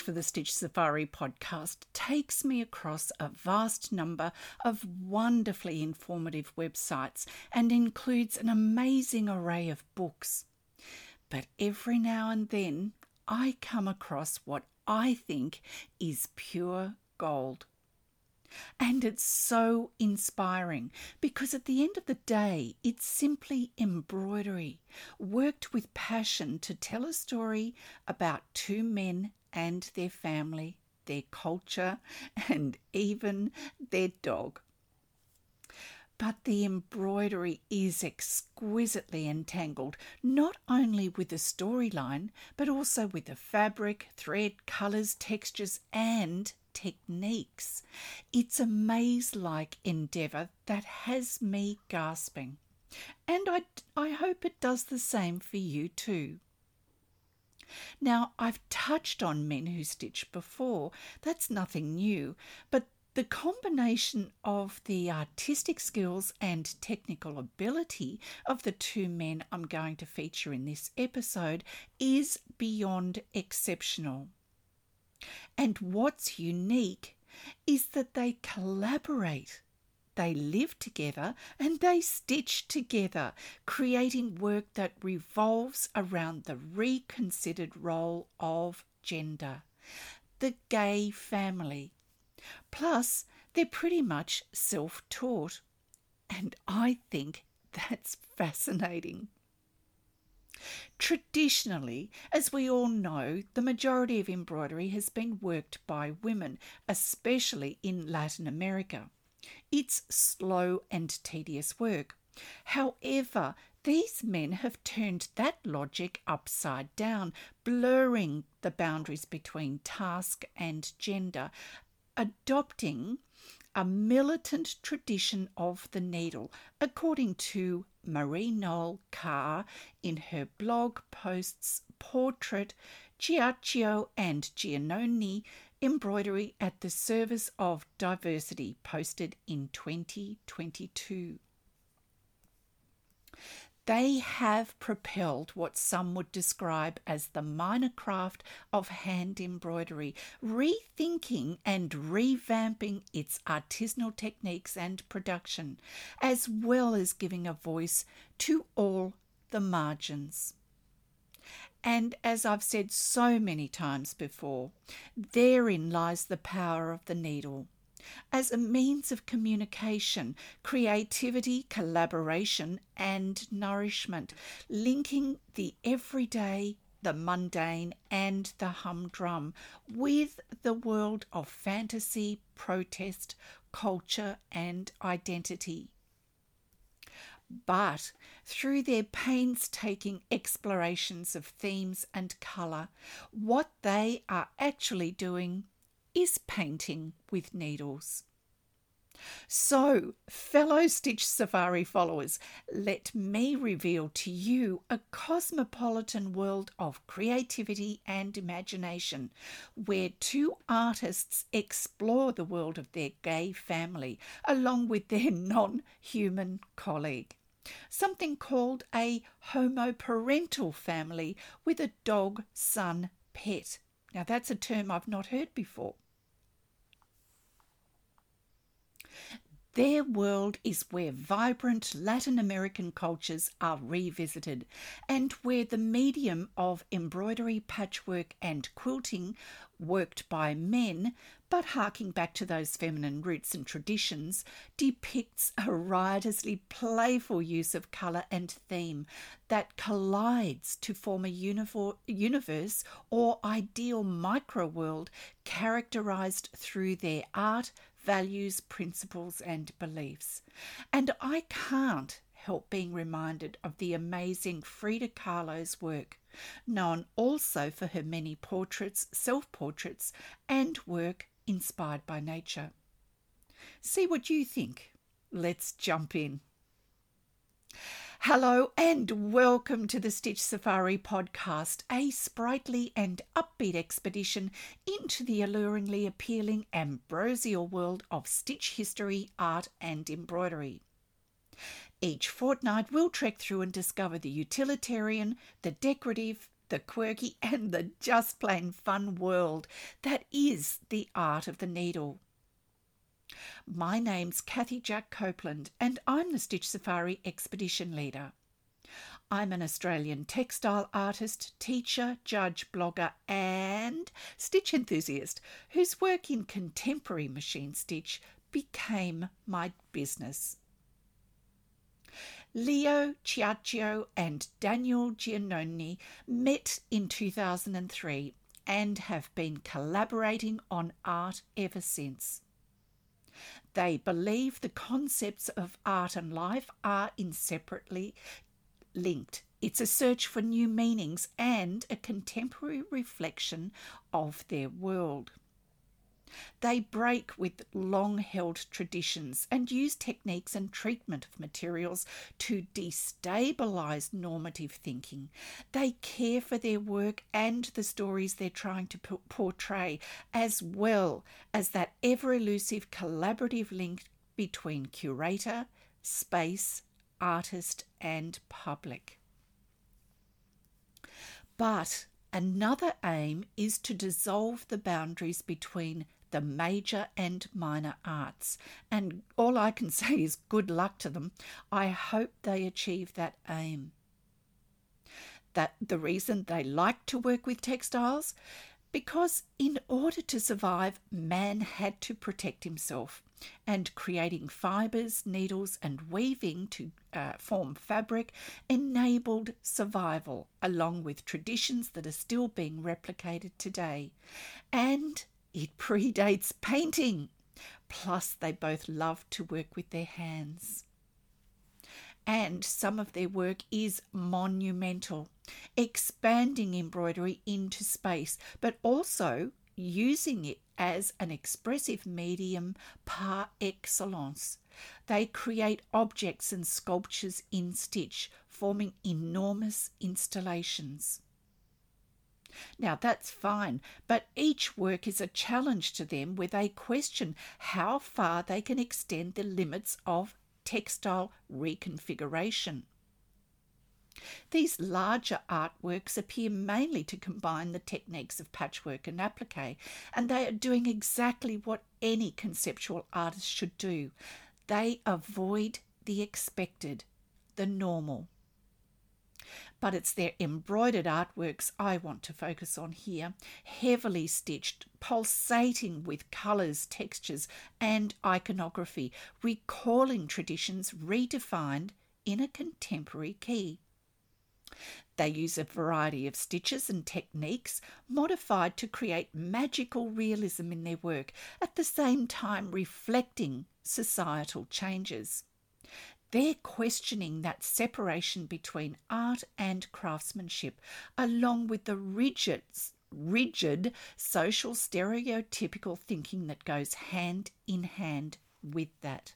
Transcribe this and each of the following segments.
for the Stitch Safari podcast takes me across a vast number of wonderfully informative websites and includes an amazing array of books. But every now and then I come across what I think is pure gold. And it's so inspiring because at the end of the day, it's simply embroidery, worked with passion to tell a story about two men and their family, their culture, and even their dog. But the embroidery is exquisitely entangled, not only with the storyline, but also with the fabric, thread, colours, textures, and techniques. It's a maze like endeavour that has me gasping. And I, I hope it does the same for you too. Now, I've touched on men who stitch before. That's nothing new, but the combination of the artistic skills and technical ability of the two men I'm going to feature in this episode is beyond exceptional. And what's unique is that they collaborate. They live together and they stitch together, creating work that revolves around the reconsidered role of gender, the gay family. Plus, they're pretty much self taught. And I think that's fascinating. Traditionally, as we all know, the majority of embroidery has been worked by women, especially in Latin America. It's slow and tedious work. However, these men have turned that logic upside down, blurring the boundaries between task and gender, adopting a militant tradition of the needle, according to Marie Noel Carr in her blog posts Portrait, Chiachio and Giannone Embroidery at the Service of Diversity, posted in 2022. They have propelled what some would describe as the minor craft of hand embroidery, rethinking and revamping its artisanal techniques and production, as well as giving a voice to all the margins. And as I've said so many times before, therein lies the power of the needle as a means of communication, creativity, collaboration, and nourishment, linking the everyday, the mundane, and the humdrum with the world of fantasy, protest, culture, and identity. But through their painstaking explorations of themes and colour, what they are actually doing is painting with needles. So, fellow Stitch Safari followers, let me reveal to you a cosmopolitan world of creativity and imagination where two artists explore the world of their gay family along with their non human colleague. Something called a homoparental family with a dog son pet. Now, that's a term I've not heard before. Their world is where vibrant Latin American cultures are revisited and where the medium of embroidery, patchwork, and quilting, worked by men, but harking back to those feminine roots and traditions, depicts a riotously playful use of colour and theme that collides to form a universe or ideal micro world characterised through their art, values, principles, and beliefs. And I can't help being reminded of the amazing Frida Kahlo's work, known also for her many portraits, self portraits, and work inspired by nature. See what you think. Let's jump in. Hello and welcome to the Stitch Safari podcast, a sprightly and upbeat expedition into the alluringly appealing ambrosial world of stitch history, art, and embroidery. Each fortnight, we'll trek through and discover the utilitarian, the decorative, the quirky, and the just plain fun world that is the art of the needle. My name's Kathy Jack Copeland, and I'm the Stitch Safari Expedition Leader. I'm an Australian textile artist, teacher, judge, blogger, and stitch enthusiast whose work in contemporary machine stitch became my business. Leo Chiachio and Daniel Giannone met in 2003 and have been collaborating on art ever since. They believe the concepts of art and life are inseparably linked. It's a search for new meanings and a contemporary reflection of their world. They break with long held traditions and use techniques and treatment of materials to destabilize normative thinking. They care for their work and the stories they're trying to portray, as well as that ever elusive collaborative link between curator, space, artist, and public. But another aim is to dissolve the boundaries between the major and minor arts. And all I can say is good luck to them. I hope they achieve that aim. That the reason they like to work with textiles because in order to survive, man had to protect himself, and creating fibres, needles, and weaving to uh, form fabric enabled survival, along with traditions that are still being replicated today. And it predates painting. Plus, they both love to work with their hands and some of their work is monumental, expanding embroidery into space, but also using it as an expressive medium par excellence. They create objects and sculptures in stitch, forming enormous installations. Now that's fine, but each work is a challenge to them where they question how far they can extend the limits of textile reconfiguration. These larger artworks appear mainly to combine the techniques of patchwork and applique, and they are doing exactly what any conceptual artist should do. They avoid the expected, the normal but it's their embroidered artworks I want to focus on here, heavily stitched, pulsating with colours, textures, and iconography, recalling traditions redefined in a contemporary key. They use a variety of stitches and techniques modified to create magical realism in their work, at the same time reflecting societal changes. They're questioning that separation between art and craftsmanship, along with the rigid, rigid social stereotypical thinking that goes hand in hand with that.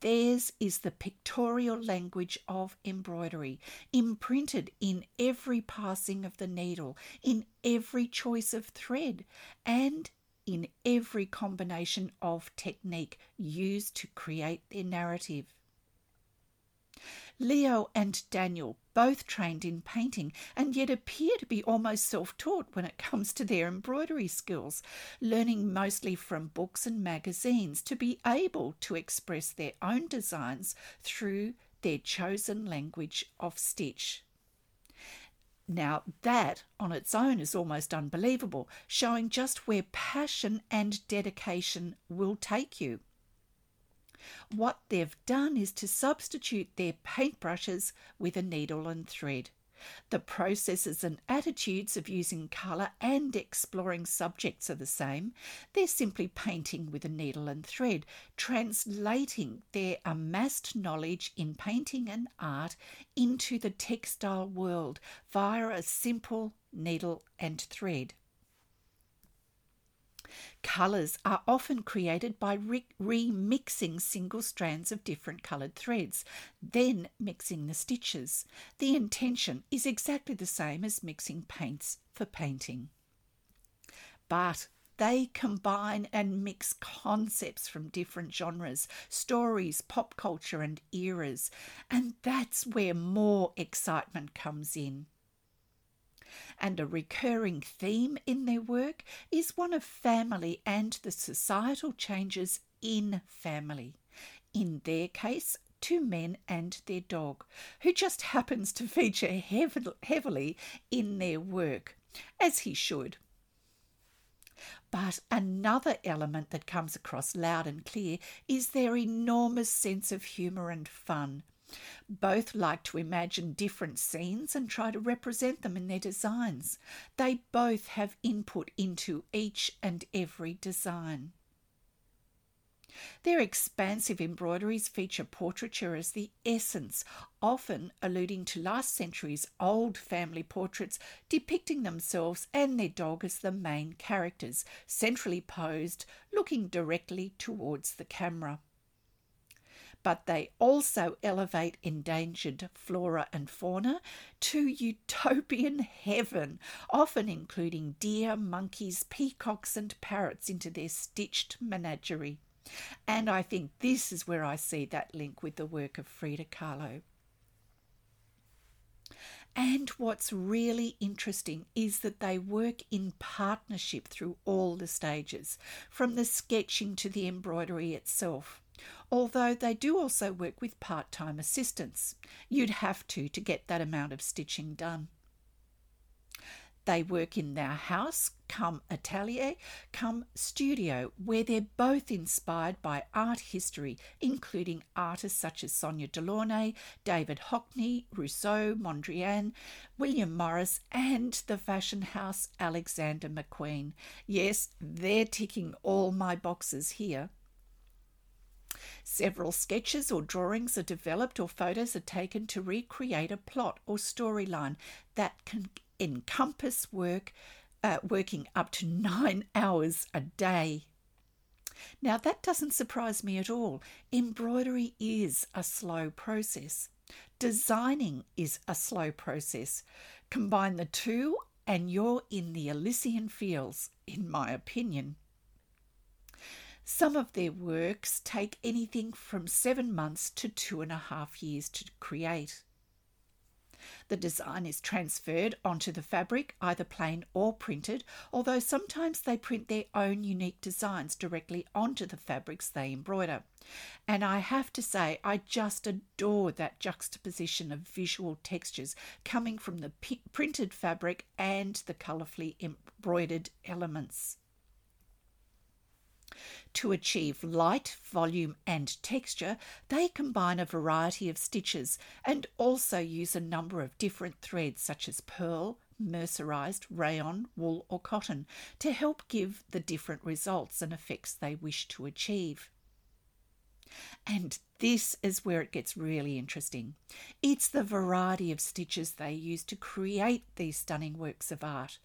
Theirs is the pictorial language of embroidery, imprinted in every passing of the needle, in every choice of thread, and in every combination of technique used to create their narrative. Leo and Daniel both trained in painting and yet appear to be almost self taught when it comes to their embroidery skills, learning mostly from books and magazines to be able to express their own designs through their chosen language of stitch. Now, that on its own is almost unbelievable, showing just where passion and dedication will take you. What they've done is to substitute their paintbrushes with a needle and thread. The processes and attitudes of using colour and exploring subjects are the same. They're simply painting with a needle and thread, translating their amassed knowledge in painting and art into the textile world via a simple needle and thread. Colours are often created by re- remixing single strands of different coloured threads, then mixing the stitches. The intention is exactly the same as mixing paints for painting. But they combine and mix concepts from different genres, stories, pop culture, and eras. And that's where more excitement comes in. And a recurring theme in their work is one of family and the societal changes in family. In their case, two men and their dog, who just happens to feature heavily in their work, as he should. But another element that comes across loud and clear is their enormous sense of humour and fun. Both like to imagine different scenes and try to represent them in their designs. They both have input into each and every design. Their expansive embroideries feature portraiture as the essence, often alluding to last century's old family portraits depicting themselves and their dog as the main characters, centrally posed, looking directly towards the camera but they also elevate endangered flora and fauna to utopian heaven, often including deer, monkeys, peacocks, and parrots into their stitched menagerie. And I think this is where I see that link with the work of Frida Kahlo. And what's really interesting is that they work in partnership through all the stages, from the sketching to the embroidery itself. Although they do also work with part time assistants. You'd have to to get that amount of stitching done. They work in their house, come atelier, come studio, where they're both inspired by art history, including artists such as Sonia Delaunay, David Hockney, Rousseau, Mondrian, William Morris, and the fashion house Alexander McQueen. Yes, they're ticking all my boxes here. Several sketches or drawings are developed or photos are taken to recreate a plot or storyline that can encompass work uh, working up to nine hours a day. Now, that doesn't surprise me at all. Embroidery is a slow process. Designing is a slow process. Combine the two, and you're in the Elysian fields, in my opinion. Some of their works take anything from seven months to two and a half years to create. The design is transferred onto the fabric, either plain or printed, although sometimes they print their own unique designs directly onto the fabrics they embroider. And I have to say, I just adore that juxtaposition of visual textures coming from the p- printed fabric and the colourfully embroidered elements. To achieve light, volume, and texture, they combine a variety of stitches and also use a number of different threads such as pearl, mercerized, rayon, wool, or cotton to help give the different results and effects they wish to achieve. And this is where it gets really interesting. It's the variety of stitches they use to create these stunning works of art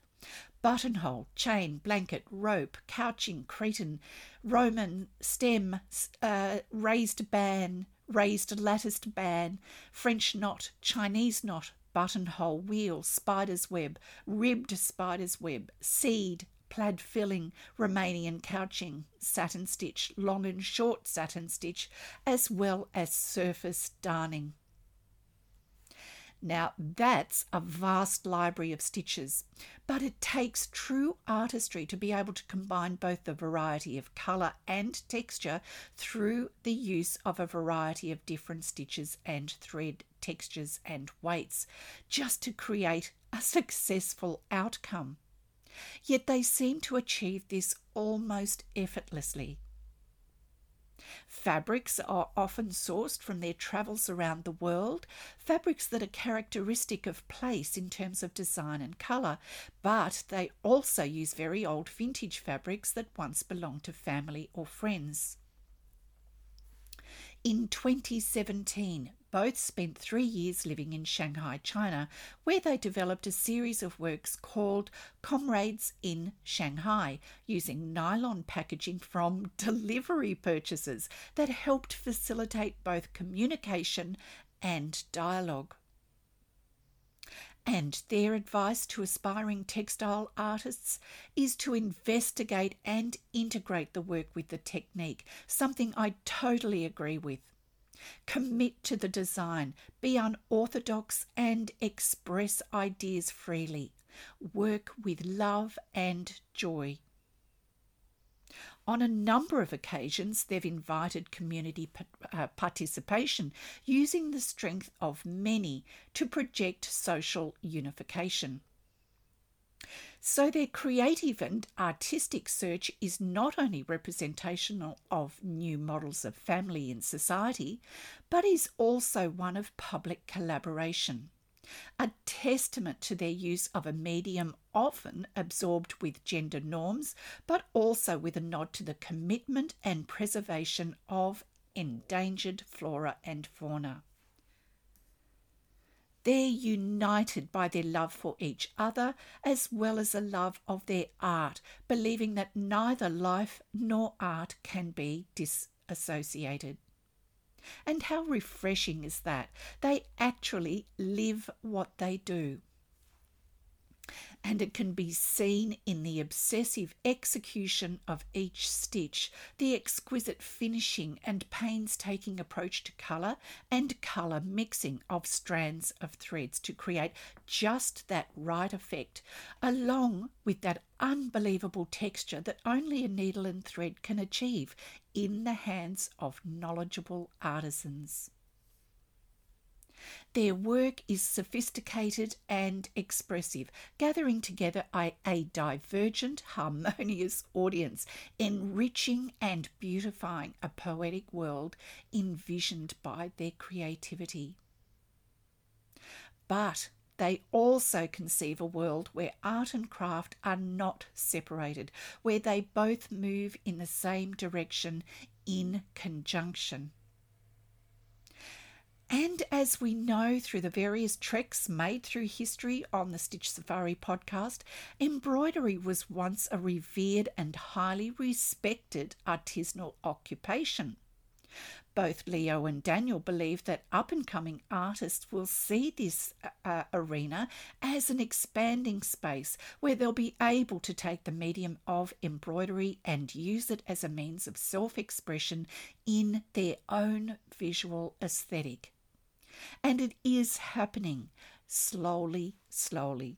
buttonhole, chain, blanket, rope, couching, Cretan, Roman stem, uh, raised band, raised latticed band, French knot, Chinese knot, buttonhole, wheel, spider's web, ribbed spider's web, seed, plaid filling, Romanian couching, satin stitch, long and short satin stitch, as well as surface darning. Now, that's a vast library of stitches, but it takes true artistry to be able to combine both the variety of colour and texture through the use of a variety of different stitches and thread textures and weights, just to create a successful outcome. Yet they seem to achieve this almost effortlessly. Fabrics are often sourced from their travels around the world, fabrics that are characteristic of place in terms of design and colour, but they also use very old vintage fabrics that once belonged to family or friends. In 2017, both spent three years living in Shanghai, China, where they developed a series of works called Comrades in Shanghai, using nylon packaging from delivery purchases that helped facilitate both communication and dialogue. And their advice to aspiring textile artists is to investigate and integrate the work with the technique, something I totally agree with. Commit to the design, be unorthodox, and express ideas freely. Work with love and joy. On a number of occasions, they've invited community uh, participation using the strength of many to project social unification. So, their creative and artistic search is not only representational of new models of family in society, but is also one of public collaboration a testament to their use of a medium often absorbed with gender norms, but also with a nod to the commitment and preservation of endangered flora and fauna. They're united by their love for each other as well as a love of their art, believing that neither life nor art can be disassociated. And how refreshing is that? They actually live what they do and it can be seen in the obsessive execution of each stitch, the exquisite finishing and painstaking approach to colour and colour mixing of strands of threads to create just that right effect, along with that unbelievable texture that only a needle and thread can achieve in the hands of knowledgeable artisans. Their work is sophisticated and expressive, gathering together a, divergent, harmonious audience, enriching and beautifying a poetic world envisioned by their creativity. But they also conceive a world where art and craft are not separated, where they both move in the same direction in conjunction. And as we know through the various treks made through history on the Stitch Safari podcast, embroidery was once a revered and highly respected artisanal occupation. Both Leo and Daniel believe that up and coming artists will see this uh, arena as an expanding space where they'll be able to take the medium of embroidery and use it as a means of self expression in their own visual aesthetic. And it is happening slowly, slowly.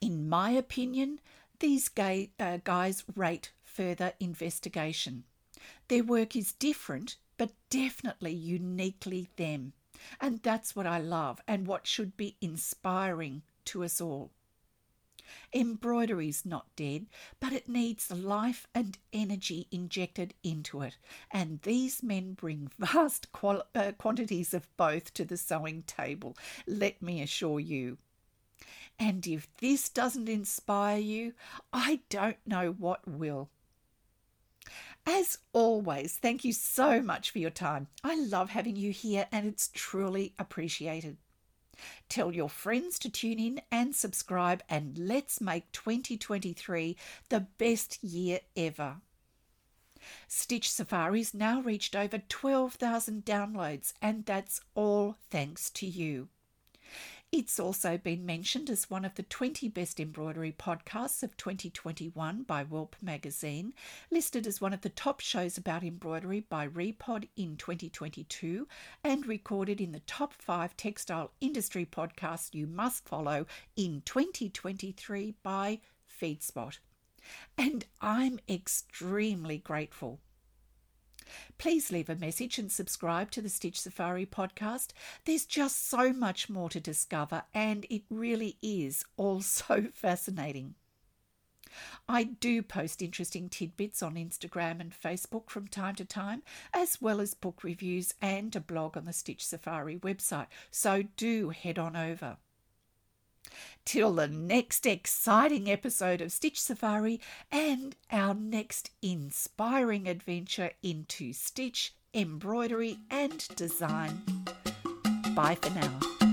In my opinion, these gay, uh, guys rate further investigation. Their work is different, but definitely uniquely them. And that's what I love and what should be inspiring to us all. Embroidery's not dead, but it needs life and energy injected into it, and these men bring vast qual- uh, quantities of both to the sewing table, let me assure you. And if this doesn't inspire you, I don't know what will. As always, thank you so much for your time. I love having you here and it's truly appreciated. Tell your friends to tune in and subscribe, and let's make 2023 the best year ever. Stitch Safari's now reached over 12,000 downloads, and that's all thanks to you. It's also been mentioned as one of the 20 best embroidery podcasts of 2021 by Welp magazine, listed as one of the top shows about embroidery by Repod in 2022, and recorded in the top five textile industry podcasts you must follow in 2023 by FeedSpot. And I'm extremely grateful Please leave a message and subscribe to the Stitch Safari podcast. There's just so much more to discover, and it really is all so fascinating. I do post interesting tidbits on Instagram and Facebook from time to time, as well as book reviews and a blog on the Stitch Safari website, so do head on over. Till the next exciting episode of Stitch Safari and our next inspiring adventure into stitch, embroidery, and design. Bye for now.